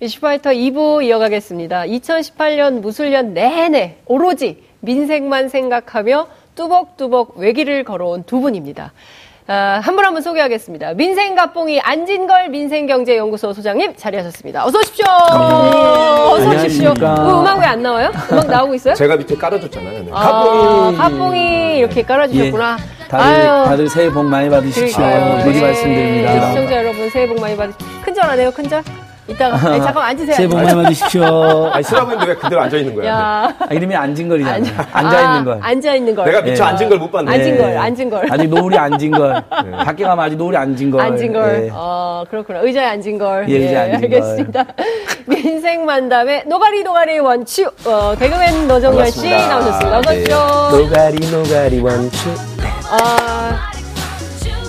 이슈파이터 2부 이어가겠습니다. 2018년 무술년 내내 오로지 민생만 생각하며 뚜벅뚜벅 외길을 걸어온 두 분입니다. 아, 한분 한 분 소개하겠습니다. 민생갑봉이 안진걸 민생경제연구소 소장님 자리하셨습니다. 어서 오십시오. 어서 오십시오. 어, 음악 왜 안 나와요? 음악 나오고 있어요? 제가 밑에 깔아줬잖아요. 네. 아, 핫봉이 이렇게 깔아주셨구나. 다들, 다들 새해 복 많이 받으십시오. 그러니까요. 미리 네. 말씀드립니다. 시청자 여러분 새해 복 많이 받으십시오. 큰절하네요, 큰절. 이따가 아니, 잠깐 앉으세요. 새해 복 많이 받으십시오. 아니, 쓰라고 했는데 왜 그대로 앉아 있는 거야? 야. 아, 이름이 앉은걸이잖아요. 앉아 있는 걸. 앉아 있는 걸. 내가 미처 네. 앉은 걸 못 봤네. 앉은 네. 걸, 앉은 걸. 아직 노을이 앉은 걸. 밖에 가면 아직 노을이 앉은 걸. 앉은 걸. 네. 어, 그렇구나. 의자에 앉은 걸. 예, 의자에 앉은 알겠습니다. 민생 만담의 노가리 노가리 원추. 어, 개그맨 노정렬 씨. 나오셨습니다. 어서 네. 오십시오. 노가리, 노가리, 원추. 아,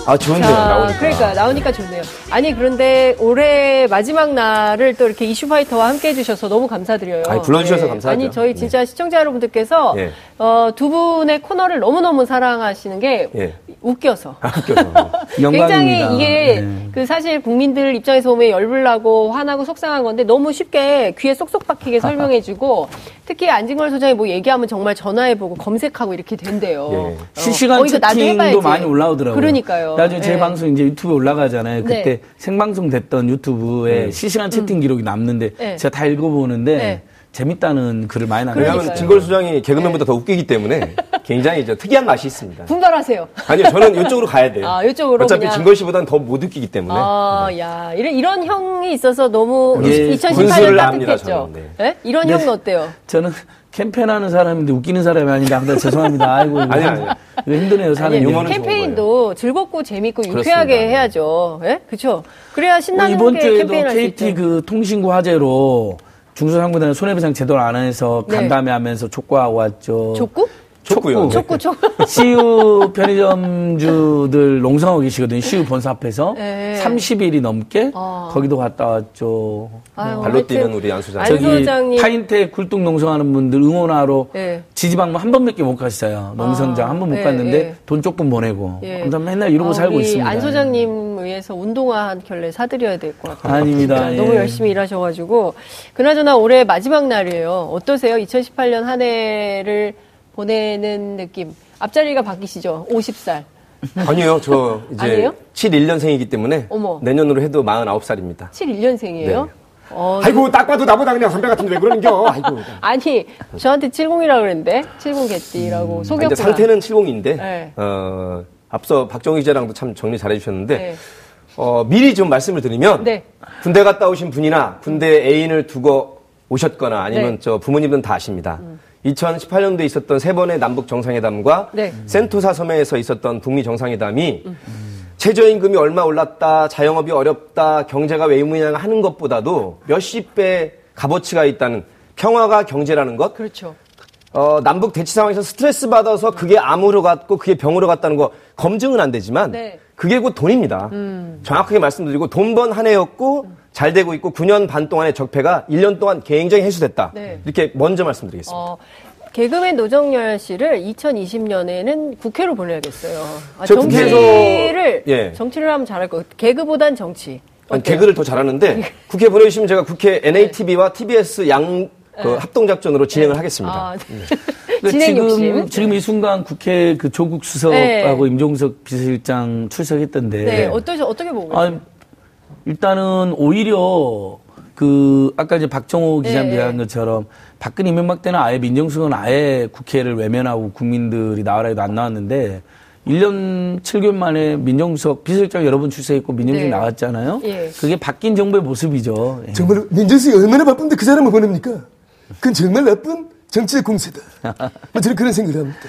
아, 좋은데요, 자, 나오니까. 그러니까 나오니까 좋네요. 아니 그런데 올해 마지막 날을 또 이렇게 이슈파이터와 함께 해주셔서 너무 감사드려요. 아니, 불러주셔서 감사하죠. 아니 저희 진짜 시청자 여러분들께서 예. 어, 두 분의 코너를 너무 너무 사랑하시는 게 예. 웃겨서. 웃겨서. 굉장히. 이게 네. 그 사실 국민들 입장에서 보면 열불나고 화나고 속상한 건데 너무 쉽게 귀에 쏙쏙 박히게 설명해주고 특히 안진걸 소장이 뭐 얘기하면 정말 전화해보고 검색하고 이렇게 된대요. 예. 어, 실시간 어, 채팅도 해봐야지. 많이 올라오더라고요. 그러니까요. 나중에 제 예. 방송 이제 유튜브에 올라가잖아요. 그때 네. 생방송 됐던 유튜브에 실시간 채팅 기록이 남는데 네. 제가 다 읽어보는데 네. 재밌다는 글을 많이 남겨요. 왜냐하면 그러니까요. 진걸 수장이 개그맨보다 더 웃기기 때문에 굉장히 저 특이한 맛이 있습니다. 분발하세요. 아니요, 저는 이쪽으로 가야 돼요. 아, 이쪽으로 어차피 그냥. 진걸 씨보다는 더 못 웃기기 때문에. 아, 야, 이런, 이런 형이 있어서 너무 예, 2018년 군수를 합니다, 따뜻했죠. 저는, 예? 이런 네. 형은 어때요? 저는 캠페인하는 사람인데 웃기는 사람이 아닌데 항상 죄송합니다. 아이고 아니, 아니. 힘드네요 사는 아니. 용어는 캠페인도 즐겁고 재밌고 그렇습니다. 유쾌하게 해야죠. 예? 그쵸? 그래야 신나는 뭐 이번 게 주에도 KT. 그 통신구 화재로 중소상공단 손해배상 제도를 안 해서 네. 간담회 하면서 촉구하고 왔죠. 족구? 촉구요. 네. 족구, 족구. CU 편의점주들 농성하고 계시거든요. CU 본사 앞에서 네. 30일이 넘게 아. 거기도 갔다 왔죠. 아유, 발로 하여튼 뛰는 우리 안 소장. 안 저기 소장님. 파인텍 굴뚝 농성하는 분들 응원하러 네. 지지방문 한 번밖에 못 갔어요. 농성장 한번못 예, 갔는데 예. 돈 조금 보내고. 예. 그래서 맨날 이러고 아, 살고 있습니다. 안 소장님 위해서 운동화 한 켤레 사드려야 될 것 같아요. 아닙니다. 예. 너무 열심히 일하셔가지고. 그나저나 올해 마지막 날이에요. 어떠세요? 2018년 한 해를 보내는 느낌. 앞자리가 바뀌시죠? 50살. 아니요, 저 이제 아니에요? 71년생이기 때문에 어머. 내년으로 해도 49살입니다. 71년생이에요? 네. 어, 아이고, 딱 봐도 나보다 그냥 선배 같은데 왜 그러는겨? 아이고. 아니, 저한테 70이라고 그랬는데? 70 개띠라고 아, 속였구나. 이제 상태는 70인데, 네. 어, 앞서 박정희 기자랑도 참 정리 잘 해주셨는데, 네. 어, 미리 좀 말씀을 드리면, 네. 군대 갔다 오신 분이나 군대 애인을 두고 오셨거나 아니면 네. 음. 저 부모님은 다 아십니다. 2018년도에 있었던 세 번의 남북 정상회담과 네. 센토사 섬에서 있었던 북미 정상회담이 최저임금이 얼마 올랐다, 자영업이 어렵다, 경제가 왜 무냐 하는 것보다도 몇십 배 값어치가 있다는 평화가 경제라는 것, 그렇죠. 어, 남북 대치 상황에서 스트레스 받아서 그게 암으로 갔고 그게 병으로 갔다는 거 검증은 안 되지만 네. 그게 곧 돈입니다. 정확하게 말씀드리고 돈 번 한 해였고 잘 되고 있고 9년 반 동안의 적폐가 1년 동안 굉장히 해소됐다. 네. 이렇게 먼저 말씀드리겠습니다. 어, 개그맨 노정열 씨를 2020년에는 국회로 보내야겠어요. 아, 저 정치를 예. 정치를 하면 잘할 거. 같아요. 개그보단 정치. 아니? 개그를 더 잘하는데 국회 보내주시면 제가 국회 NATV와 TBS 양 그 합동작전으로 진행을 하겠습니다. 아, 그러니까 진행 지금 욕심. 지금 이 순간 국회 그 조국 수석하고 네. 임종석 비서실장 출석했던데. 네, 어떠시, 어떻게 보고 계세요? 아, 일단은 오히려 그 아까 이제 박정호 기자님 네. 얘기한 것처럼 박근혜 이명박 때는 아예 민정수석은 아예 국회를 외면하고 국민들이 나와라 해도 안 나왔는데 1년 7개월 만에 민정수석 비서실장 여러 번 출석했고 민정수석 네. 나왔잖아요. 예. 그게 바뀐 정부의 모습이죠. 예. 정말 민정수석이 얼마나 바쁜데 그 사람을 보냅니까? 그건 정말 나쁜 정치적 공세다. 뭐 저는 그런 생각을 합니다.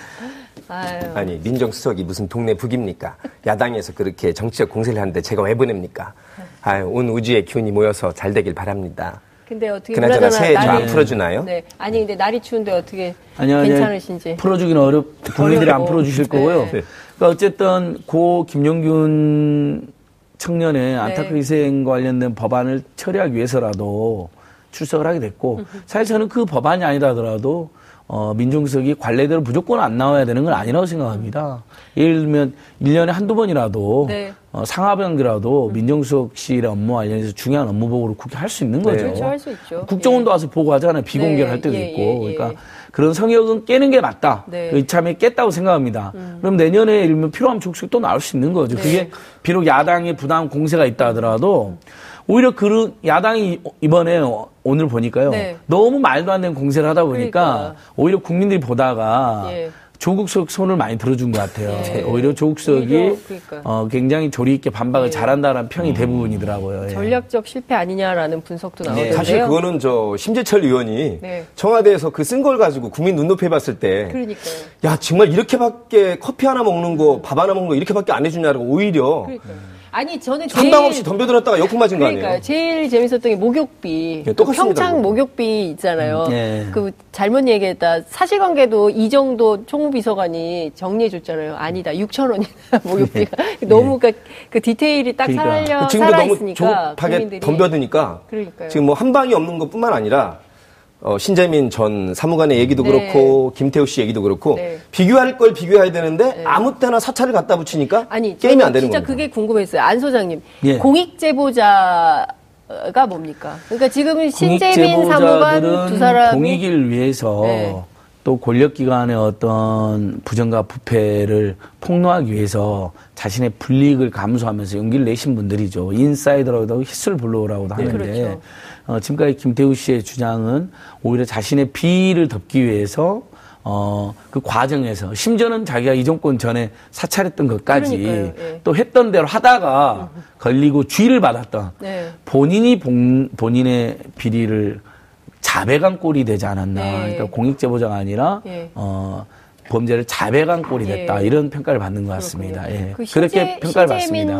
아유. 아니 민정수석이 무슨 동네 북입니까? 야당에서 그렇게 정치적 공세를 하는데 제가 왜 보냅니까? 아유, 온 우주의 기운이 모여서 잘 되길 바랍니다. 근데 어떻게 그나저나 그나저나 새해 저안 풀어주나요? 네. 아니 근데 날이 추운데 어떻게 아니요, 아니요. 괜찮으신지. 풀어주기는 어렵, 국민들이 안. 풀어주실 네. 거고요. 네. 그러니까 어쨌든 고 김용균 청년의 안타깝게 희생 관련된 법안을 처리하기 위해서라도 출석을 하게 됐고 사실 저는 그 법안이 아니다 하더라도 어, 민정수석이 관례대로 무조건 안 나와야 되는 건 아니라고 생각합니다. 예를 들면 1년에 한두 번이라도 네. 어, 상하병이라도 민정수석실의 업무 관련해서 중요한 업무 보고를 국회 할 수 있는 거죠. 그렇죠, 할 수 있죠. 국정원도 와서 보고하잖아요. 비공개를 네, 할 때도 예, 있고. 예, 예. 그러니까 그런 성역은 깨는 게 맞다. 네. 그 이참에 깼다고 생각합니다. 그럼 내년에 일면 필요하면 족식 또 나올 수 있는 거죠. 네. 그게 비록 야당의 부당 공세가 있다 하더라도 오히려 그런 야당이 이번에 오늘 보니까요. 네. 너무 말도 안 되는 공세를 하다 보니까 그러니까. 오히려 국민들이 보다가 예. 조국석 손을 많이 들어준 것 같아요. 네. 오히려 조국석이 오히려 그러니까. 어, 굉장히 조리 있게 반박을 예. 잘한다라는 평이 대부분이더라고요. 예. 전략적 실패 아니냐라는 분석도 나오는데요. 사실 그거는 저 심재철 의원이 네. 청와대에서 그 쓴 걸 가지고 국민 눈높이에 봤을 때 그러니까요. 야 정말 이렇게밖에 커피 하나 먹는 거 밥 하나 먹는 거 이렇게밖에 안 해주냐고 오히려 그러니까요. 아니 저는 한방 없이 덤벼들었다가 역풍 맞은 거 그러니까요. 아니에요? 제일 재밌었던 게 목욕비. 예, 똑같습니다, 평창. 목욕비 있잖아요. 음, 예. 그 잘못 얘기했다. 사실관계도 이정도 총무비서관이 정리해 줬잖아요. 아니다. 6천 원이다 목욕비가. 너무 그, 그 디테일이 딱 예. 그러니까. 살려 지금도 살아 너무 있으니까 조급하게 덤벼드니까 그러니까요. 지금 뭐 한 방이 없는 것뿐만 아니라 어, 신재민 전 사무관의 얘기도 네. 그렇고 김태우 씨 얘기도 그렇고 네. 비교할 걸 비교해야 되는데 아무 때나 사찰을 갖다 붙이니까 아니 게임이 안 되는 진짜 겁니다. 그게 궁금했어요. 안 소장님. 예. 공익 제보자 가 뭡니까? 그러니까 지금은 신재민 사무관 두 사람이 공익을 위해서 네. 또 권력기관의 어떤 부정과 부패를 폭로하기 위해서 자신의 불이익을 감수하면서 용기를 내신 분들이죠. 인사이더라고도 히스를 불러오라고도 하는데 그렇죠. 어, 지금까지 김태우 씨의 주장은 오히려 자신의 비리를 덮기 위해서 어, 그 과정에서 심지어는 자기가 이 정권 전에 사찰했던 것까지 그러니까요, 예. 또 했던 대로 하다가 걸리고 쥐를 받았던 네. 본인이 본, 본인의 비리를 자백한 꼴이 되지 않았나. 네. 그러니까 공익제보자가 아니라 예. 어, 범죄를 자백한 꼴이 됐다. 예. 이런 평가를 받는 것 같습니다. 그렇군요. 예. 그 그렇게 평가를 받습니다.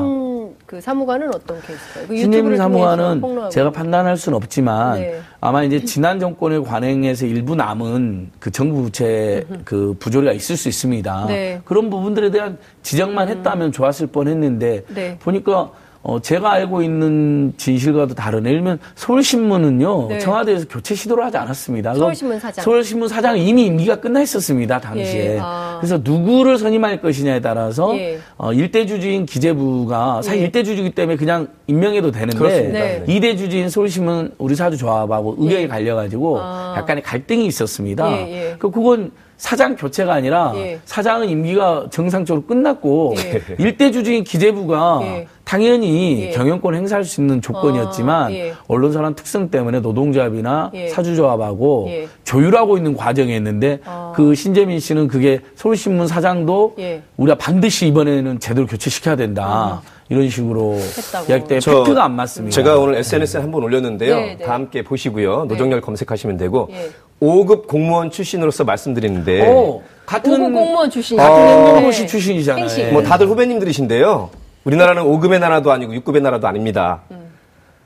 그 사무관은 어떤 케이스일까요? 그 통해서 사무관은. 제가 판단할 수는 없지만 네. 아마 이제 지난 정권의 관행에서 일부 남은 그 정부 부채 그 부조리가 있을 수 있습니다. 네. 음. 그런 부분들에 대한 지적만 했다면 좋았을 뻔했는데 네. 보니까 어 제가 알고 있는 진실과도 다르네. 예를 들면 서울신문은요 네. 청와대에서 교체 시도를 하지 않았습니다. 서울신문 사장. 서울신문 사장은 이미 임기가 끝나 있었습니다 당시에. 예, 아. 그래서 누구를 선임할 것이냐에 따라서 예. 어, 일대 주주인 기재부가 사실 예. 일대 주주이기 때문에 그냥 임명해도 되는데. 네. 이대 주주인 서울신문 우리 사주 조합하고 의견이 예. 갈려가지고 아. 약간의 갈등이 있었습니다. 예, 예. 그 그건 사장 교체가 아니라 예. 사장은 임기가 정상적으로 끝났고 예. 일대 주주인 기재부가 예. 당연히 예. 경영권 행사할 수 있는 조건이었지만 아, 예. 언론사란 특성 때문에 노동조합이나 예. 사주조합하고 예. 조율하고 있는 과정이었는데 아. 그 신재민 씨는 그게 서울신문 사장도 예. 우리가 반드시 이번에는 제대로 교체시켜야 된다. 이런 식으로 했다고. 이야기 때문에 저- 팩트가 안 맞습니다. 제가 오늘 SNS에 한번 올렸는데요. 네, 네. 다 함께 보시고요. 노정열 검색하시면 되고 예. 5급 공무원 출신으로서 말씀드리는데 오, 같은 오구 공무원 출신. 같은 어, 행정고시 출신이잖아요. 행시. 예. 뭐 다들 후배님들이신데요. 우리나라는 5급의 나라도 아니고 6급의 나라도 아닙니다.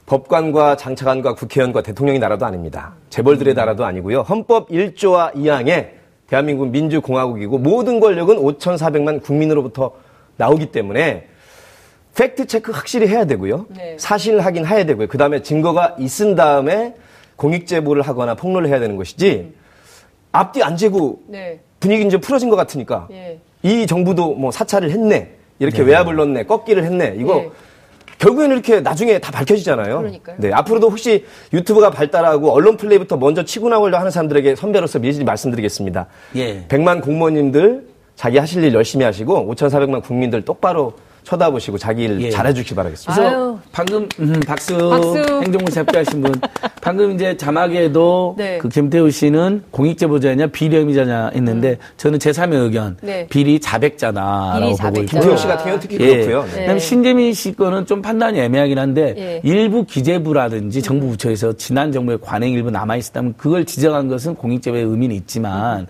법관과 장차관과 국회의원과 대통령의 나라도 아닙니다. 재벌들의 나라도 아니고요. 헌법 1조와 2항에 대한민국 민주공화국이고 모든 권력은 5,400만 국민으로부터 나오기 때문에 팩트 체크 확실히 해야 되고요. 네. 사실 확인 해야 되고요. 그 다음에 증거가 있은 다음에 공익 제보를 하거나 폭로를 해야 되는 것이지 앞뒤 안 재고 네. 분위기 이제 풀어진 것 같으니까 예. 이 정부도 뭐 사찰을 했네 이렇게 외압을 넣네 꺾기를 했네 이거 네. 결국에는 이렇게 나중에 다 밝혀지잖아요. 그러니까요. 네 앞으로도 혹시 유튜브가 발달하고 언론 플레이부터 먼저 치고 나오려 하는 사람들에게 선배로서 미리 말씀드리겠습니다. 예. 100만 공무원님들 자기 하실 일 열심히 하시고 5,400만 국민들 똑바로 쳐다보시고 자기 일 예. 잘해주시기 바라겠습니다. 그래서 아유. 방금 음, 박수, 박수. 행정고시 합격하신 분 방금 이제 자막에도 네. 그 김태우 씨는 공익제보자냐 비리혐의자냐 했는데 저는 제 3의 의견 네. 비리 자백자다라고 비리 보고 자백자. 있고요. 김태형 씨 같은 경우는 특히 예. 그렇고요. 네. 신재민 씨 거는 좀 판단이 애매하긴 한데 예. 일부 기재부라든지 정부 부처에서 지난 정부의 관행 일부 남아 있었다면 그걸 지적한 것은 공익제보의 의미는 있지만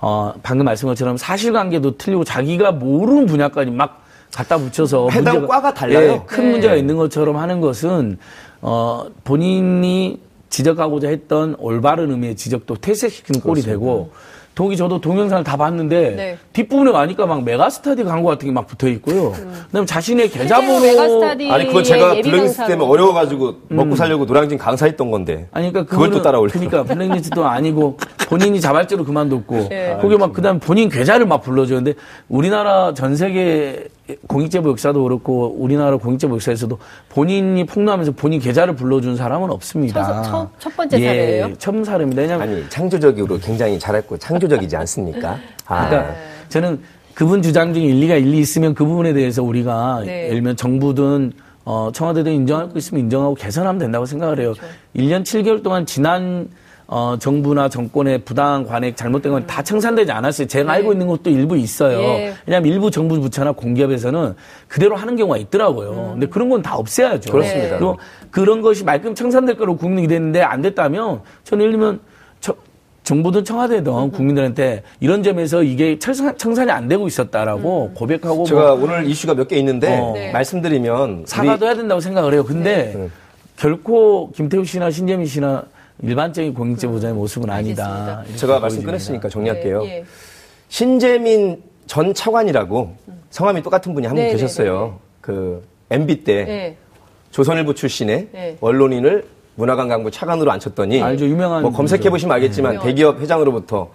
어 방금 말씀한 것처럼 사실관계도 틀리고 자기가 모르는 분야까지 막 갖다 붙여서 해당 문제가- 과가 달라요. 예, 큰 네. 문제가 있는 것처럼 하는 것은 어 본인이 지적하고자 했던 올바른 의미의 지적도 퇴색시키는 꼴이 되고 동이 저도 동영상을 다 봤는데 네. 뒷부분에 가니까 막 메가스타디 광고 같은 게 막 붙어 있고요. 그다음에 자신의 계좌번호 아니 그건 제가 블랙리스트. 때문에 어려워 가지고 먹고 살려고 노량진 강사했던 건데 아니, 그러니까 그걸 또 따라올려. 그러니까 블랙리스트도 아니고 본인이 자발적으로 그만뒀고 예. 거기 막 그다음 본인 계좌를 막 불러주는데 우리나라 전 세계 공익제보 역사도 그렇고 우리나라 공익제보 역사에서도 본인이 폭로하면서 본인 계좌를 불러준 사람은 없습니다. 첫- 첫- 첫 번째 예, 사례예요? 처음 사례입니다. 왜냐하면 아니 창조적으로 굉장히 잘했고 창조적이지 않습니까? 아, 그러니까 저는 그분 주장 중에 일리가 일리 있으면 그 부분에 대해서 우리가 네. 예를 들면 정부든 어, 청와대든 인정할 거 있으면 인정하고 개선하면 된다고 생각을 해요. 그렇죠. 일 1년 7개월 동안 지난 어, 정부나 정권의 부당한 관액 잘못된 건 다 청산되지 않았어요. 제가 알고 있는 것도 일부 있어요. 예. 왜냐하면 일부 정부 부처나 공기업에서는 그대로 하는 경우가 있더라고요. 근데 그런 건 다 없애야죠. 그렇습니다. 그리고 그런 것이 말끔 청산될 거로 국민이 기대했는데 안 됐다면 저는 예를 들면 저- 정부든 청와대든 국민들한테 이런 점에서 이게 청산, 청산이 안 되고 있었다라고 고백하고 제가 뭐 오늘 이슈가 몇 개 있는데 어. 네. 말씀드리면 사과도 해야 된다고 생각을 해요. 근데 네. 결코 김태우 씨나 신재민 씨나 일반적인 공익제보자의 모습은 아니다. 제가 말씀. 끊었으니까 정리할게요. 네, 예. 신재민 전 차관이라고 성함이 똑같은 분이 한분 네, 계셨어요. 네, 네. 그 MB 때 네. 조선일보 출신의 네. 언론인을 문화관광부 차관으로 앉혔더니 알죠. 유명한 뭐 검색해 보시면 알겠지만. 대기업 회장으로부터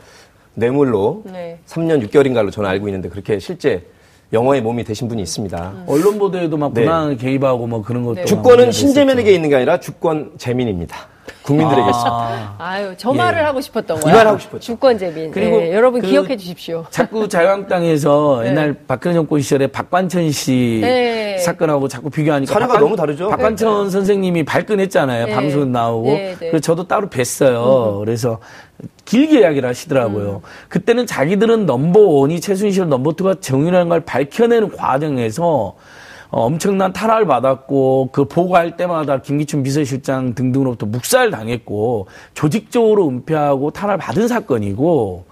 뇌물로 네. 3년 6개월인가로 저는 알고 있는데 그렇게 실제 영어의 몸이 되신 분이 있습니다. 언론 보도에도 막 네. 부당하게 개입하고 뭐 그런 것도 네. 주권은 신재민에게 있는 게 아니라 주권 재민입니다. 국민들에게 있습니다. 아, 아유, 저 말을 하고 싶었던 거야. 이말 하고 싶었죠. 주권 재민. 그리고 예, 여러분 그- 기억해 주십시오. 자꾸 자유한국당에서 네. 옛날 박근혜 정권 시절에 박관천 씨 네. 사건하고 자꾸 비교하니까 사례가 너무 다르죠. 박관천 선생님이 발끈했잖아요. 네. 방송 나오고. 네, 네. 그래서 저도 따로 뵀어요. 그래서 길게 이야기를 하시더라고요. 그때는 자기들은 넘버 원이 최순실 넘버 투가 정유라는 걸 밝혀내는 과정에서 어, 엄청난 탄압을 받았고 그 보고할 때마다 김기춘 비서실장 등등으로부터 묵살 당했고 조직적으로 은폐하고 탄압을 받은 사건이고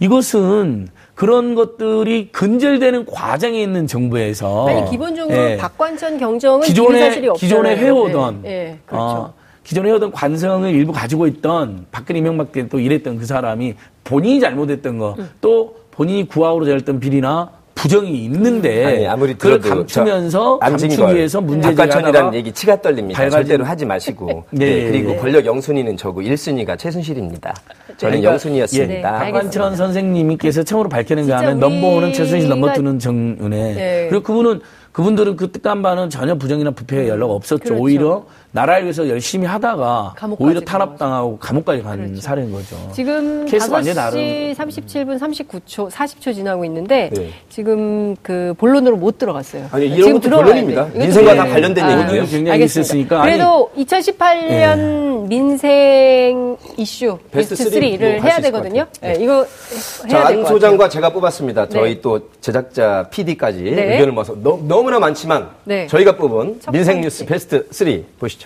이것은 그런 것들이 근절되는 과정에 있는 정부에서 아니 기본적으로 예. 박관천 경정은 기존에. 기존에 해오던 예, 예, 그렇죠. 어, 기존에 해오던 관성을 일부 가지고 있던 박근혜 이명박 때또 이랬던 그 사람이 본인이 잘못했던 거또 본인이 구하우로 잘했던 비리나 부정이 있는데 아니 아무리 그걸 들어도 감추면서 감추기 걸 위해서 문제제기하다가 얘기 치가 떨립니다. 밝아진- 절대로 하지 마시고. 네, 네, 네, 그리고 네. 권력 영순위는 저고 1순위가 최순실입니다. 저는 그러니까, 영순위였습니다. 네, 박관천 선생님께서 처음으로 밝혀낸 게 진짜 하면 우리가- 최순실 number two는 정윤회 네. 그리고 그분은 그분들은 그 뜻간반은 전혀 부정이나 부패에 연루 없었죠 그렇죠. 오히려 나라를 위해서 열심히 하다가 오히려 간 탄압당하고 감옥까지 간 그렇죠. 사례인 거죠 지금 케이스 5시 다른 37분 39초, 40초 지나고 있는데 네. 지금 그 본론으로 못 들어갔어요. 아니, 이런 지금 것도 본론입니다. 민생과 다 본론이에요. 관련된 아, 얘기인데요. 굉장히 알겠습니다. 있었으니까. 아니, 그래도 2018년 민생 이슈 베스트, 베스트 three 3를 뭐 해야 되거든요. 네, 이거 자, 해야 안될것 같아요. 소장과 제가 뽑았습니다. 저희 네. 또 제작자 PD까지 네. 의견을 모아서 너, 무나 많지만 네. 저희가 뽑은 첫 민생. 뉴스 베스트 3 보시죠.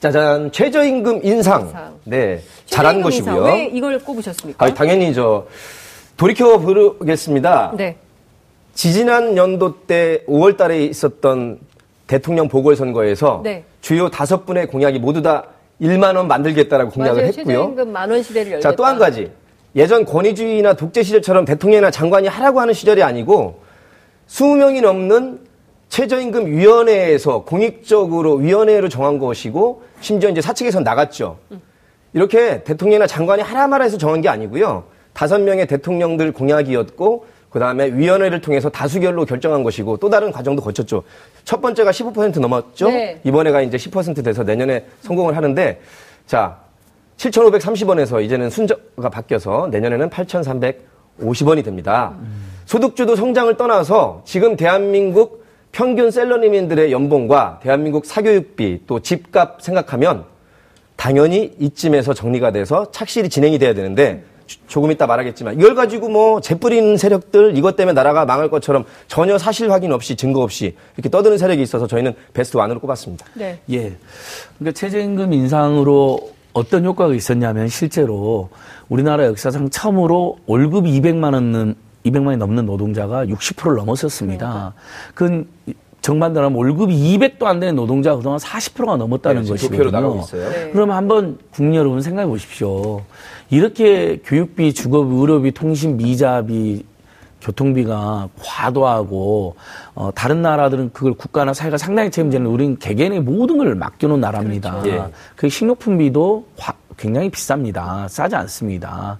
짜잔, 최저임금 인상. 인상. 네, 잘한 인상. 것이고요. 왜 이걸 꼽으셨습니까? 아, 당연히 저 돌이켜 보겠습니다. 네. 지지난 연도 때 5월 달에 있었던 대통령 보궐선거에서 네. 주요 다섯 분의 공약이 모두 다 1만 원 만들겠다라고 공약을 맞아요. 했고요. 최저임금 만 원 시대를 열겠다. 자, 또 한 가지. 예전 권위주의나 독재 시절처럼 대통령이나 장관이 하라고 하는 시절이 아니고 20명이 넘는 최저임금 위원회에서 공익적으로 위원회로 정한 것이고 심지어 이제 사측에서 나갔죠. 이렇게 대통령이나 장관이 하라 마라 해서 정한 게 아니고요. 다섯 명의 대통령들 공약이었고 그다음에 위원회를 통해서 다수결로 결정한 것이고 또 다른 과정도 거쳤죠. 첫 번째가 15% 넘었죠. 네. 이번에가 이제 10% 돼서 내년에 성공을 하는데 자, 7,530원에서 이제는 순저가 바뀌어서 내년에는 8,350원이 됩니다. 소득주도 성장을 떠나서 지금 대한민국 평균 셀러리맨들의 연봉과 대한민국 사교육비 또 집값 생각하면 당연히 이쯤에서 정리가 돼서 착실히 진행이 돼야 되는데 주- 조금 이따 말하겠지만 이걸 가지고 뭐 재뿌리는 세력들 이것 때문에 나라가 망할 것처럼 전혀 사실 확인 없이 증거 없이 이렇게 떠드는 세력이 있어서 저희는 베스트 완으로 꼽았습니다. 네. 예. 그러니까 최저임금 인상으로 어떤 효과가 있었냐면 실제로 우리나라 역사상 처음으로 월급이 200만 원은 200만이 넘는 노동자가 60%를 넘었었습니다. 그건 정반대로 하면 월급이 200도 안 되는 노동자가 그동안 40%가 넘었다는 네, 것이거든요. 도표로 나가고 있어요. 네. 그럼 한번 국민 여러분 생각해 보십시오. 이렇게 교육비, 주거비, 의료비, 통신비, 이자비, 교통비가 과도하고 어, 다른 나라들은 그걸 국가나 사회가 상당히 책임지는 우리는 개개인의 모든 걸 맡겨놓은 나라입니다. 그렇죠. 예. 그 식료품비도 화- 굉장히 비쌉니다. 싸지 않습니다.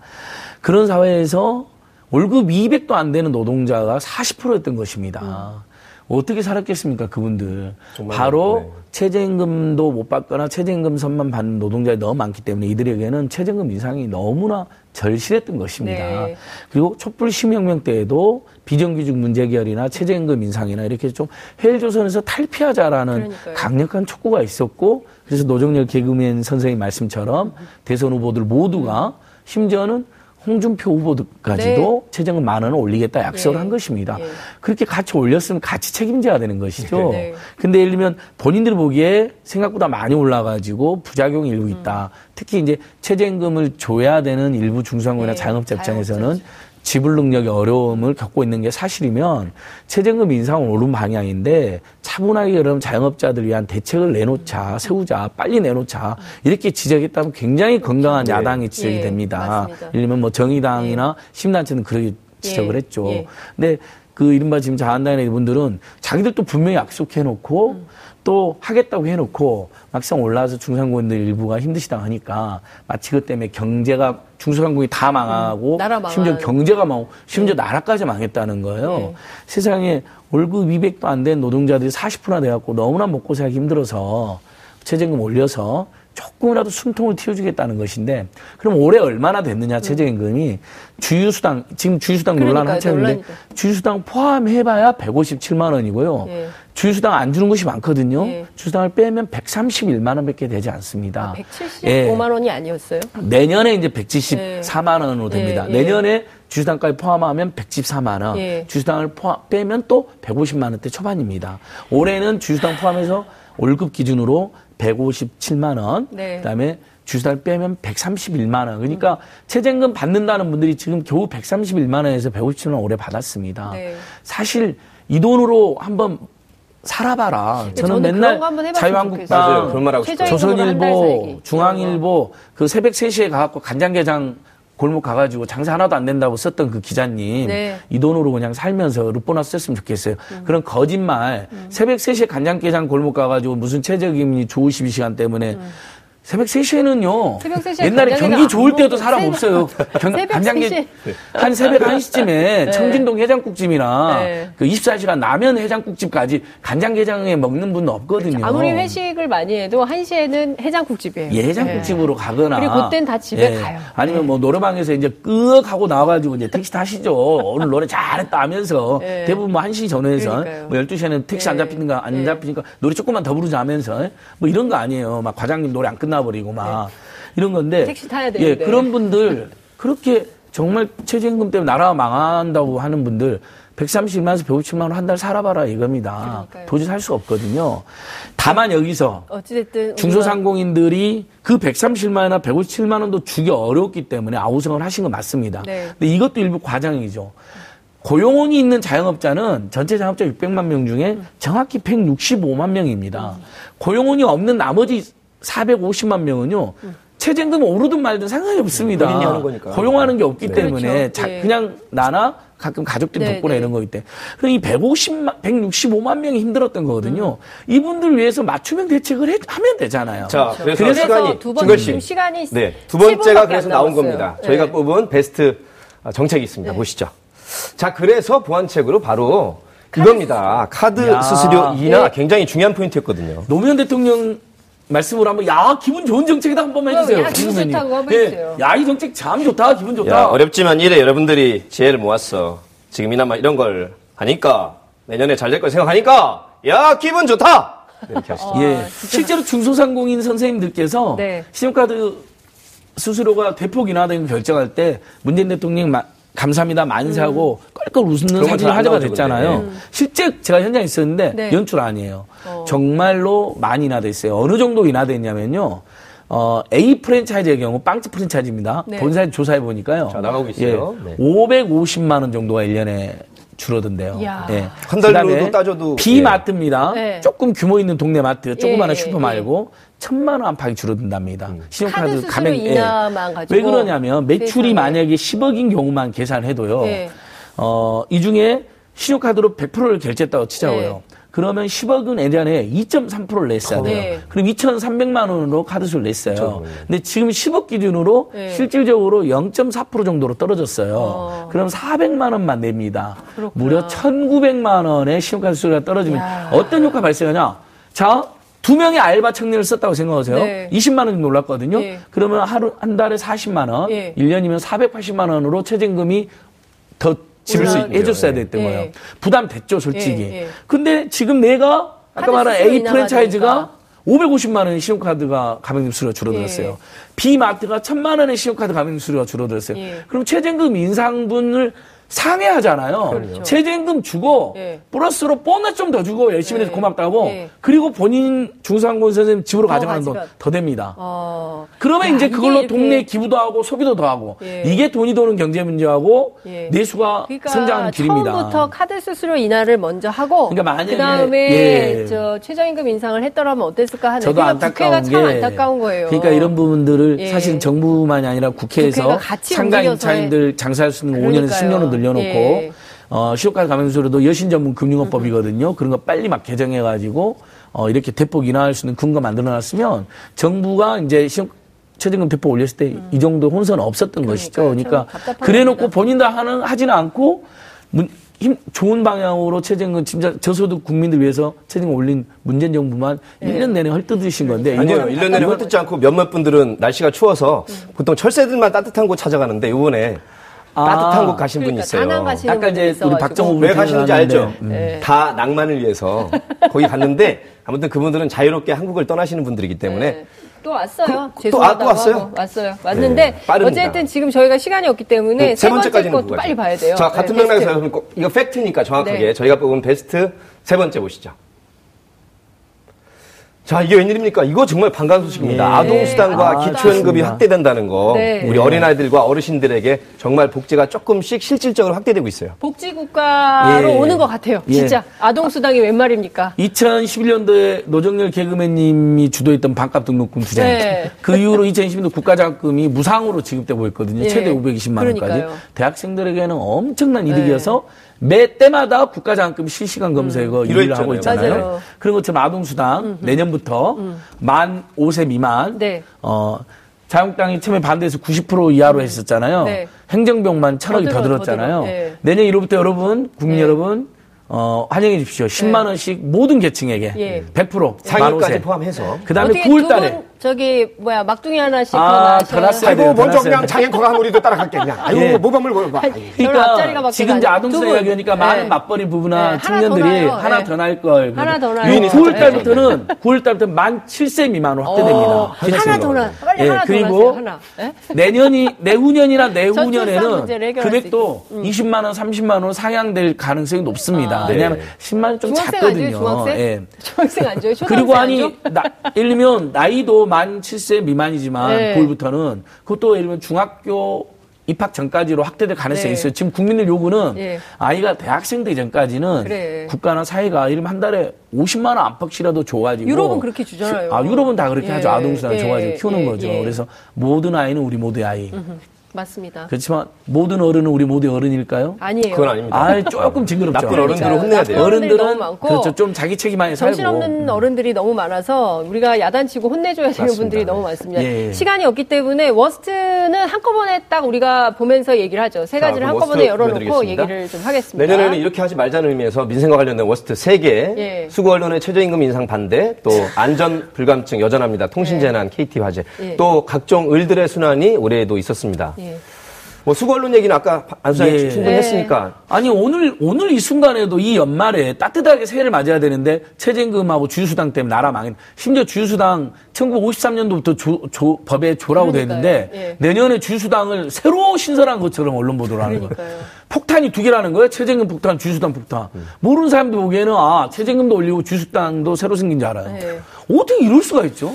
그런 사회에서 월급 200도 안 되는 노동자가 40%였던 것입니다. 어떻게 살았겠습니까, 그분들. 바로 네. 최저임금도 못 받거나 최저임금 선만 받는 노동자들이 너무 많기 때문에 이들에게는 최저임금 인상이 너무나 절실했던 것입니다. 네. 그리고 촛불 시민혁명 때에도 비정규직 문제 해결이나 최저임금 인상이나 이렇게 좀 헬조선에서 탈피하자라는 그러니까요. 강력한 촉구가 있었고 그래서 노정열 개그맨 선생님 말씀처럼 대선 후보들 모두가 심지어는 홍준표 후보까지도 최저임금 만 원을 올리겠다 약속을 예. 한 것입니다. 예. 그렇게 같이 올렸으면 같이 책임져야 되는 것이죠. 네. 근데 예를 들면 본인들 보기에 생각보다 많이 올라가지고 부작용이 일부 있다. 특히 이제 최저임금을 줘야 되는 일부 중소상공이나 네, 자영업자 입장에서는 자영업자죠. 지불 능력의 어려움을 겪고 있는 게 사실이면 최저임금 인상은 옳은 방향인데 차분하게 그럼 자영업자들 위한 대책을 내놓자, 세우자, 빨리 내놓자 이렇게 지적했다면 굉장히 건강한 네. 야당의 지적이 예, 됩니다. 맞습니다. 예를 들면 뭐 정의당이나 심단체는 그렇게 지적을 예, 했죠. 예. 근데 그 이른바 지금 자한당의 이분들은 자기들도 분명히 약속해놓고 음. 또 하겠다고 해놓고 막상 올라와서 중상공인들 일부가 힘드시다 하니까 마치 그 때문에 경제가 중소상공이 다 망하고 음, 나라 망한. 심지어 경제가 망하고 심지어 나라까지 망했다는 거예요. 네. 세상에 월급 200도 안 된 노동자들이 40%나 돼갖고 너무나 먹고 살기 힘들어서 최저임금 올려서 조금이라도 숨통을 틔워주겠다는 것인데 그럼 올해 얼마나 됐느냐 최저임금이 주유수당 지금 주유수당 논란 한창인데. 주유수당 포함해봐야 157만 원이고요. 예. 주유수당 안 주는 곳이 많거든요. 예. 주유수당을 빼면 131만 원밖에 되지 않습니다. 아, 예. 175만 원이 아니었어요? 내년에 이제 174만 원으로 됩니다. 예, 예. 내년에 주주당까지 포함하면 114만 원, 예. 주주당을 포함, 빼면 또 150만 원대 초반입니다. 올해는 주주당 포함해서 월급 기준으로 157만 원, 네. 그다음에 주주당 빼면 131만 원. 그러니까 최저임금 받는다는 분들이 지금 겨우 131만 원에서 157만 원 올해 받았습니다. 네. 사실 이 돈으로 한번 살아봐라. 저는 저는 맨날. 자유한국당 그런 말 하고 싶어요. 최저임금으로 한달 살기. 조선일보, 중앙일보 그 새벽 3시에 가갖고 간장게장 골목 가가지고 장사 하나도 안 된다고 썼던 그 기자님 네. 이 돈으로 그냥 살면서 르보나스 썼으면 좋겠어요. 그런 거짓말 새벽 3시에 간장게장 골목 가가지고 무슨 최저임금이 좋으시 시간 때문에 새벽 3시에는요. 새벽 3시에 옛날에 경기 안 좋을 때도 먹고 사람 없어요. 경, 새벽 간장게 3시. 한 새벽 1시쯤에 청진동 해장국집이나 네. 그 24시간 라면 해장국집까지 간장게장에 먹는 분은 없거든요. 아무리 회식을 많이 해도 1시에는 해장국집이에요. 예, 해장국집으로 가거나. 그리고 그땐 다 집에 가요. 아니면 네. 뭐 노래방에서 이제 끄 하고 나와가지고 이제 택시 타시죠. 오늘 노래 잘했다 하면서 네. 대부분 뭐 1시 전후에서. 뭐 12시에는 택시 안 네. 잡히는가 안 네. 잡히니까 노래 조금만 더 부르자 하면서 뭐 이런 거 아니에요. 막 과장님 노래 안 끝나 버리고 막 이런 건데. 네. 택시 타야 예, 되는데. 그런 분들 그렇게 정말 최저임금 때문에 나라가 망한다고 하는 분들 130만에서 150만 원 한 달 살아봐라 이겁니다. 그러니까요. 도저히 살 수 없거든요. 다만 여기서 어찌됐든. 중소상공인들이 그 137만 원이나 157만 원도 주기 어렵기 때문에 아우성을 하신 건 맞습니다. 네. 근데 이것도 일부 과장이죠. 고용원이 있는 자영업자는 전체 자영업자 600만 명 중에 정확히 165만 명입니다. 고용원이 없는 나머지 450만 명은요. 최저임금 오르든 말든 상관이 없습니다. 거니까. 고용하는 게 없기 네. 때문에 그렇죠. 자- 예. 그냥 나나 가끔 가족들 네, 덕분에 네. 이런 거기 때문에 그럼 이 150만, 165만 명이 힘들었던 거거든요. 음. 이분들 위해서 맞춤형 대책을 해- 하면 되잖아요. 자, 그래서, 그래서 시간이 두 번. 지금 시간이 네, 두 번째가 7분밖에 그래서 안 나온. 겁니다. 네. 저희가 뽑은 베스트 정책이 있습니다. 보시죠. 자, 그래서 보완책으로 바로 이겁니다. 카드 야. 수수료 인하 네. 굉장히 중요한 포인트였거든요. 노무현 대통령 말씀으로 한번 야 기분 좋은 정책이다 한 번만 그럼 해주세요. 야, 기분 김선생님. 좋다고 한번 예, 해주세요. 야이 정책 참 좋다 기분 좋다. 야, 어렵지만 이래 여러분들이 지혜를 모았어. 지금이나마 이런 걸 하니까 내년에 잘 될 걸 생각하니까 야 기분 좋다. 이렇게 하시죠. 아, 예, 실제로 중소상공인 선생님들께서 네. 신용카드 수수료가 대폭 인하되는 걸 결정할 때 문재인 대통령 마- 감사합니다 만세하고 껄껄 웃는 사진이 화제가 됐잖아요. 근데. 실제 제가 현장에 있었는데 네. 연출 아니에요. 어. 정말로 많이 인하됐어요. 어느 정도 인하됐냐면요. 어, A 프랜차이즈의 경우 빵집 프랜차이즈입니다. 네. 본사에 조사해 보니까요. 자, 나가고 있어요. 네. 550만 원 정도가 1년에 줄어든대요. 예. 한 달로도 따져도, B 마트입니다. 네. 조금 규모 있는 동네 마트, 조그마한 예, 슈퍼 예. 말고 천만 원 안팎이 줄어든답니다. 음. 신용카드 카드 가맹 수수료 예. 인하만 가지고 왜 그러냐면 매출이. 만약에 10억인 경우만 계산해도요. 예. 어, 이 중에 신용카드로 100%를 결제했다고 치자고요. 네. 그러면 10억은 예전에 2.3%를 냈어야 돼요. 네. 그럼 2,300만 원으로 카드수를 냈어요. 근데 지금 10억 기준으로 네. 실질적으로 0.4% 정도로 떨어졌어요. 어. 그럼 400만 원만 냅니다. 그렇구나. 무려 1,900만 원의 신용카드 수수료가 떨어지면 야. 어떤 효과 발생하냐? 자, 두 명의 알바 청년을 썼다고 생각하세요. 네. 20만 원 정도 올랐거든요. 예. 그러면 하루 한 달에 40만 원, 예. 1년이면 480만 원으로 최저임금이 더 지를 수 있게 해줬어야 예. 됐던 예. 거예요. 부담됐죠, 솔직히. 예, 예. 근데 지금 내가 아까 말한 A 프랜차이즈가 되니까. 550만 원의 신용카드가 가맹점 수수료가 줄어들었어요. 예. B 마트가 1000만 원의 신용카드 가맹점 수수료가 줄어들었어요. 예. 그럼 최저임금 인상분을 상회하잖아요. 그렇죠. 최저임금 주고 예. 플러스로 보너스 좀 더 주고 열심히 해서 예. 고맙다고 예. 그리고 본인 중상권 선생님 집으로 더 가져가는 돈 더 됩니다. 어. 그러면 야, 이제 그걸로 동네 기부도 하고 소비도 더 하고 예. 이게 돈이 도는 경제 문제하고 예. 내수가 그러니까 성장하는 길입니다. 처음부터 카드 수수료 인하를 먼저 하고 그러니까 만약에- 그다음에 예. 저 최저임금 인상을 했더라면 어땠을까 하는 저도 안타까운 국회가 참게 안타까운 거예요. 그러니까 이런 부분들을 예. 사실 정부만이 아니라 국회에서 상가 임차인들 장사할 수 있는 그러니까요. 5년에서 10년을 늘 려놓고 예. 어, 시효카드 가맹수로도 여신 전문 금융업법이거든요. 그런 거 빨리 막 개정해가지고 어, 이렇게 대폭 인하할 수 있는 근거 만들어놨으면 정부가 이제 시효 최저임금 대폭 올렸을 때이 정도 혼선은 없었던 것이죠. 음. 그러니까요. 그러니까 참 답답한 그래놓고 겁니다. 본인 다 하는 하지는 않고 문, 힘 좋은 방향으로 최저임금 진짜 저소득 국민들 위해서 최저임금 올린 문재인 정부만 예. 일 1년 내내 헐뜯으신 건데 아니요, 이거는 1년 내내 헐뜯지 않고 몇몇 분들은 날씨가 추워서 보통 철새들만 따뜻한 곳 찾아가는데 이번에 아. 따뜻한 곳 가신 그러니까 있어요. 다낭 가시는 아까 분이 이제 우리 있어가지고. 박정호 왜 가시는지 알죠? 네. 다 낭만을 위해서 거기 갔는데 아무튼 그분들은 자유롭게 한국을 떠나시는 분들이기 때문에 네. 또 왔어요. 그- 또- 죄송하다고 아, 또 왔어요? 하고 왔어요. 왔는데 네. 어쨌든 지금 저희가 시간이 없기 때문에 네, 세 번째 것도? 빨리 봐야 돼요. 자, 같은 네, 맥락에서 베스트. 여러분 꼭 이거 팩트니까 정확하게 네. 저희가 뽑은 베스트 세 번째 보시죠. 자, 이게 웬일입니까? 이거 정말 반가운 소식입니다. 예. 아동수당과 아, 기초연금이. 확대된다는 거. 네. 우리 예. 어린아이들과 어르신들에게 정말 복지가 조금씩 실질적으로 확대되고 있어요. 복지국가로 예. 오는 것 같아요. 예. 진짜 아동수당이 웬 말입니까? 2011년도에 노정열 개그맨님이 주도했던 반값 등록금 투쟁. 네. 그 이후로 2020년도 국가장학금이 무상으로 지급되고 있거든요. 예. 최대 520만 원까지. 대학생들에게는 엄청난 이득이어서 매 때마다 국가장학금 실시간 검색어 이로 1위를 하고 있잖아요. 맞아요. 그런 것처럼 아동수당 내년부터 만 5세 미만 네. 어 자유당이 처음에 반대해서 90% 이하로 했었잖아요. 네. 행정병만 천억이 더 더, 들었잖아요. 더 들어. 네. 내년 1월부터 여러분, 국민 네. 여러분, 어, 환영해 주십시오. 10만 원씩 모든 계층에게 예. 100% 상위까지 만 포함해서. 그다음에 어떻게 9월 두 달에 분 저기 뭐야 막둥이 하나씩 아, 더 났어요. 아이고 먼저 그냥 한 우리도 따라갈게 그냥. 아이고 예. 모범을 보여봐. 아이고. 저는 앞자리가 밖에 지금 이제. 이야기하니까 네. 많은 맞벌이 부부나 네, 더 청년들이. 하나 네. 더날 걸. 하나 더. 유인이 네. 9월 달부터는 9월 달부터 만 7세 미만으로 확대됩니다. 어, 하나 더 나. 빨리 예, 하나 더 그리고 나세요. 하나. 예? 내년이 내후년이나 내후년에는 금액도 20만 원, 30만 원으로 상향될 가능성이 높습니다. 아. 왜냐하면 네. 10만 원좀 중학생 안 작거든요. 줘요? 중학생? 예. 중학생 안 줘요? 그리고 안 아니 예를 들면 나이도 만 7세 미만이지만 네. 9월부터는 그것도 예를 들면 중학교 입학 전까지로 확대될 가능성이 네. 있어요. 지금 국민들 요구는 예. 아이가 대학생 되기 전까지는 그래. 국가나 사회가 이러면 한 달에 50만 원 안팎이라도 줘가지고 유럽은 그렇게 주잖아요. 아 유럽은 다 그렇게 예. 하죠. 아동수당 예. 줘가지고 키우는 예. 거죠. 예. 그래서 모든 아이는 우리 모두의 아이. 맞습니다. 그렇지만 모든 어른은 우리 모두의 어른일까요? 아니에요. 그건 아닙니다. 아 조금 징그럽죠. 나쁜 어른들을 혼내야 돼요. 나쁜 어른들이 너무 어른들은 많고 그렇죠. 좀 자기 책임 안에 살고. 정신없는 어른들이 너무 많아서 우리가 야단치고 혼내줘야 되는 맞습니다. 분들이 너무 많습니다. 예. 시간이 없기 때문에 worst는 한꺼번에 딱 우리가 보면서 얘기를 하죠. 세 자, 가지를 그럼 한꺼번에 열어놓고. 얘기를 좀 하겠습니다. 내년에는 이렇게 하지 말자는 의미에서 민생과 관련된 worst 3개, 예. 수구 언론의 최저임금 인상 반대, 또 안전 불감증 여전합니다. 통신 재난, KT 화재, 예. 또 각종 을들의 수난이 올해에도 있었습니다. 예. 뭐 수구 언론 얘기는 아까 안 소장이 예. 충분히 네. 했으니까 아니 오늘 오늘 이 순간에도 이 연말에 따뜻하게 새해를 맞아야 되는데 최저임금하고 주휴수당 때문에 나라 망했. 심지어 주휴수당 1953년도부터 조, 조- 법에 조라고 돼 있는데 그러니까요. 예. 내년에 주휴수당을 새로 신설한 것처럼 언론 보도를 하는 거예요. 폭탄이 두 개라는 거예요. 최저임금 폭탄, 주유수당 폭탄. 모르는 사람들 보기에는 아 최저임금도 올리고 주유수당도 새로 생긴 줄 알아요. 네. 어떻게 이럴 수가 있죠?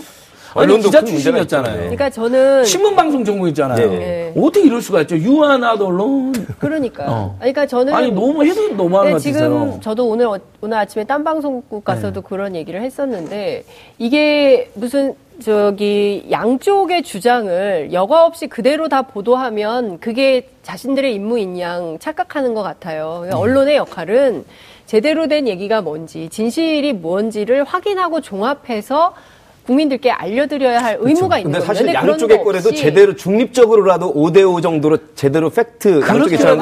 언론도 기자 출신이었잖아요. 네. 그러니까 저는 신문 방송 전공했잖아요. 네. 어떻게 이럴 수가 있죠? 유한한 언론. 그러니까 어. 아니, 그러니까 저는 아니 너무 해도 너무한 네, 것 지금 같아서요. 저도 오늘 어- 오늘 아침에 딴 방송국 가서도 네. 그런 얘기를 했었는데 이게 무슨 저기 양쪽의 주장을 여과 없이 그대로 다 보도하면 그게 자신들의 임무인 양 착각하는 것 같아요. 네. 그러니까 언론의 역할은 제대로 된 얘기가 뭔지 진실이 뭔지를 확인하고 종합해서 국민들께 알려드려야 할 의무가 있는 근데 거죠. 사실 그런 양쪽의 거 거래도 제대로 중립적으로라도 5대5 정도로 제대로 팩트 거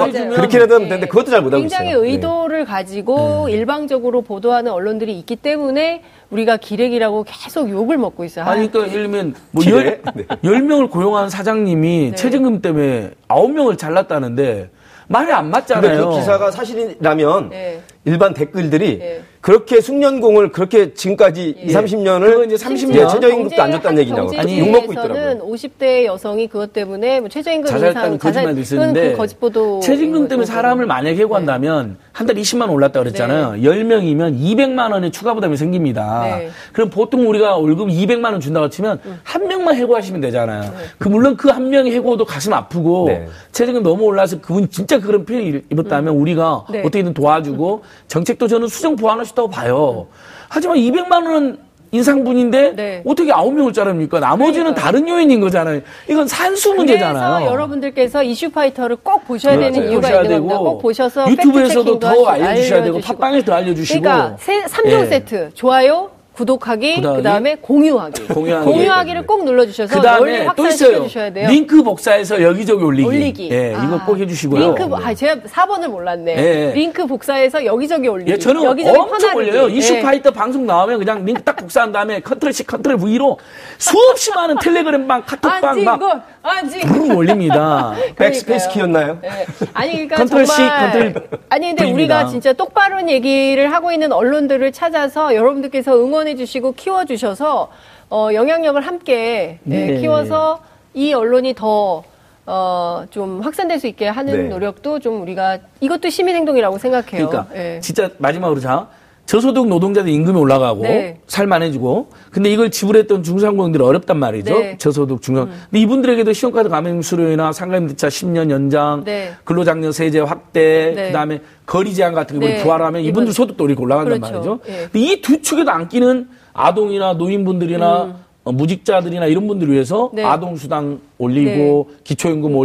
해주면 그렇게라도 하면 되는데 그것도 잘 못하고 굉장히 있어요. 네. 의도를 가지고 일방적으로 보도하는 언론들이 있기 때문에 우리가 기레기라고 계속 욕을 먹고 있어요. 아니, 그러니까 예를 들면, 뭐? 열, 네. 열 명을 고용한 사장님이 네. 최저금 때문에 아홉 명을 잘랐다는데, 말이 안 근데 맞잖아요. 그 기사가 사실이라면 네. 일반 댓글들이 네. 그렇게 숙련공을 그렇게 지금까지 예. 2, 30년을 그거 이제 30년. 예, 최저임금도 안 줬다는 얘기냐고 아니, 욕 먹고 경제에서는 있더라고요. 50대 여성이 그것 때문에 뭐 최저임금 자살했다는 인상 거짓말도 있었는데 그 거짓 보도 최저임금 때문에 사람을 만약에 해고한다면 한 달 20만 원 올랐다 그랬잖아요. 10명이면 200만 원의 추가 부담이 생깁니다. 네. 그럼 보통 우리가 월급 200만 원 준다고 치면 한 명만 해고하시면 되잖아요. 네. 그 물론 그 한 명이 해고도 가슴 아프고 네. 최저임금 너무 올라서 그분 진짜 그런 피해 입었다면 우리가 네. 어떻게든 도와주고 정책도 저는 수정 보완할 수 있다고 봐요. 하지만 200만 원은 인상분인데 네. 어떻게 9명을 자릅니까? 나머지는 그러니까요. 다른 요인인 거잖아요. 이건 산수 문제잖아요. 그래서 여러분들께서 이슈파이터를 꼭 보셔야 되는 맞아요. 이유가 있는 겁니다. 꼭 보셔서 유튜브에서도 팩트체킹도 더 하시고 알려주셔야 되고. 팟빵에서 더 알려주시고 그러니까 세, 3종 예. 세트 좋아요 구독하기, 구독하기, 그다음에 공유하기. 공유하기. 를꼭 눌러주셔서 그 널리 다음에 또 있어요. 주셔야 돼요. 링크 복사해서 여기저기 올리기. 올리기. 예, 이거 아, 꼭 해주시고요. 링크, 아, 제가 4번을 몰랐네. 예, 예. 링크 복사해서 여기저기 올리기. 예, 저는 여기저기 엄청. 올려요. 예. 이슈파이터 방송 나오면 그냥 링크 딱 복사한 다음에 컨트롤 C, 컨트롤 V로 수없이 많은 텔레그램 방, 카톡 방 막 안지고, 안지고. 부르르 올립니다. 백스페이스 키였나요? 네. 아니 그러니까 컨트롤 C, 정말 컨트롤 아니 근데 V입니다. 우리가 진짜 똑바른 얘기를 하고 있는 언론들을 찾아서 여러분들께서 응원 해 주시고 키워 주셔서 어, 영향력을 함께 예, 네. 키워서 이 언론이 더 어, 좀 확산될 수 있게 하는 네. 노력도 좀 우리가 이것도 시민 행동이라고 생각해요. 그러니까 예. 진짜 마지막으로 자 저소득 노동자들 임금이 올라가고 네. 살만해지고 근데 이걸 지불했던 중상공인들이 어렵단 말이죠. 네. 저소득 중상. 근데 이분들에게도 신용카드 가맹 수수료나 상가임대차 10년 연장, 네. 근로장려 세제 확대, 네. 그다음에 거리 제한 같은 거 네. 부활하면 이분들 이분- 소득도 이렇게 올라간단 그렇죠. 말이죠. 예. 근데 이 두 축에도 안 끼는 아동이나 노인분들이나 어, 무직자들이나 이런 분들을 위해서 네. 아동수당 올리고 기초임금 올리고,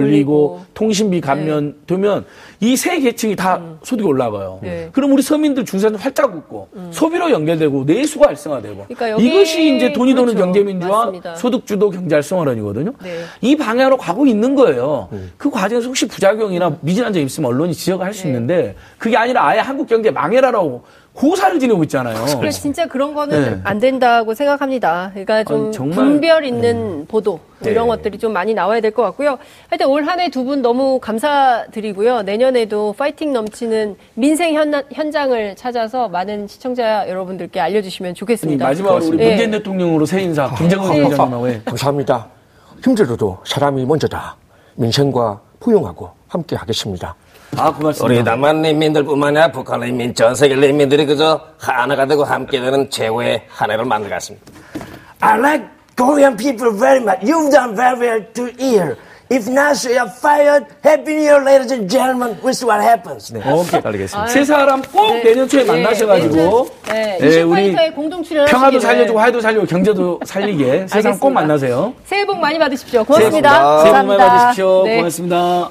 올리고. 통신비 감면 되면 이 세 계층이 다 소득이 올라가요. 네. 그럼 우리 서민들 중산층 활짝 웃고 소비로 연결되고 내수가 활성화되고 그러니까 여기- 이것이 이제 돈이 도는 그렇죠. 경제민주화 맞습니다. 소득주도 경제 활성화론이거든요. 네. 이 방향으로 가고 있는 거예요. 그 과정에서 혹시 부작용이나 미진한 점 있으면 언론이 지적할 수 네. 있는데 그게 아니라 아예 한국 경제 망해라라고 고사를 지내고 있잖아요. 그래 진짜 그런 거는 네. 안 된다고 생각합니다. 그러니까 좀 아니, 정말- 분별 있는 보도 뭐 이런 네. 것들이 좀 많이 나와야 될 것 같고요. 하여튼 올 한 해 두 분 너무 감사드리고요. 내년에도 파이팅 넘치는 민생 현, 현장을 찾아서 많은 시청자 여러분들께 알려주시면 좋겠습니다. 마지막으로 우리 네. 문재인 대통령으로 새 인사 김정은 네. 위원장님하고 예. 감사합니다. 힘들어도 사람이 먼저다. 민생과 포용하고 함께 하겠습니다. 아 고맙습니다. 우리 남한 인민들뿐만 아니라 북한 인민, 전 세계 인민들이 그저 하나가 되고 함께 되는 최고의 한 해를 만들겠습니다. I like Korean people very much. You've done very well to hear. If not, so you're fired. Happy New Year, ladies and gentlemen. We'll see what happens. 오케이. 알겠습니다. 세 사람 꼭 네. 내년 초에 네, 만나셔가지고 네, 예, 우리 공동 평화도 살려주고 화해도 살리고 경제도 살리게 세 사람 꼭. 만나세요. 새해 복 많이 받으십시오. 고맙습니다. 새해 복 많이. 받으십시오. 네. 고맙습니다.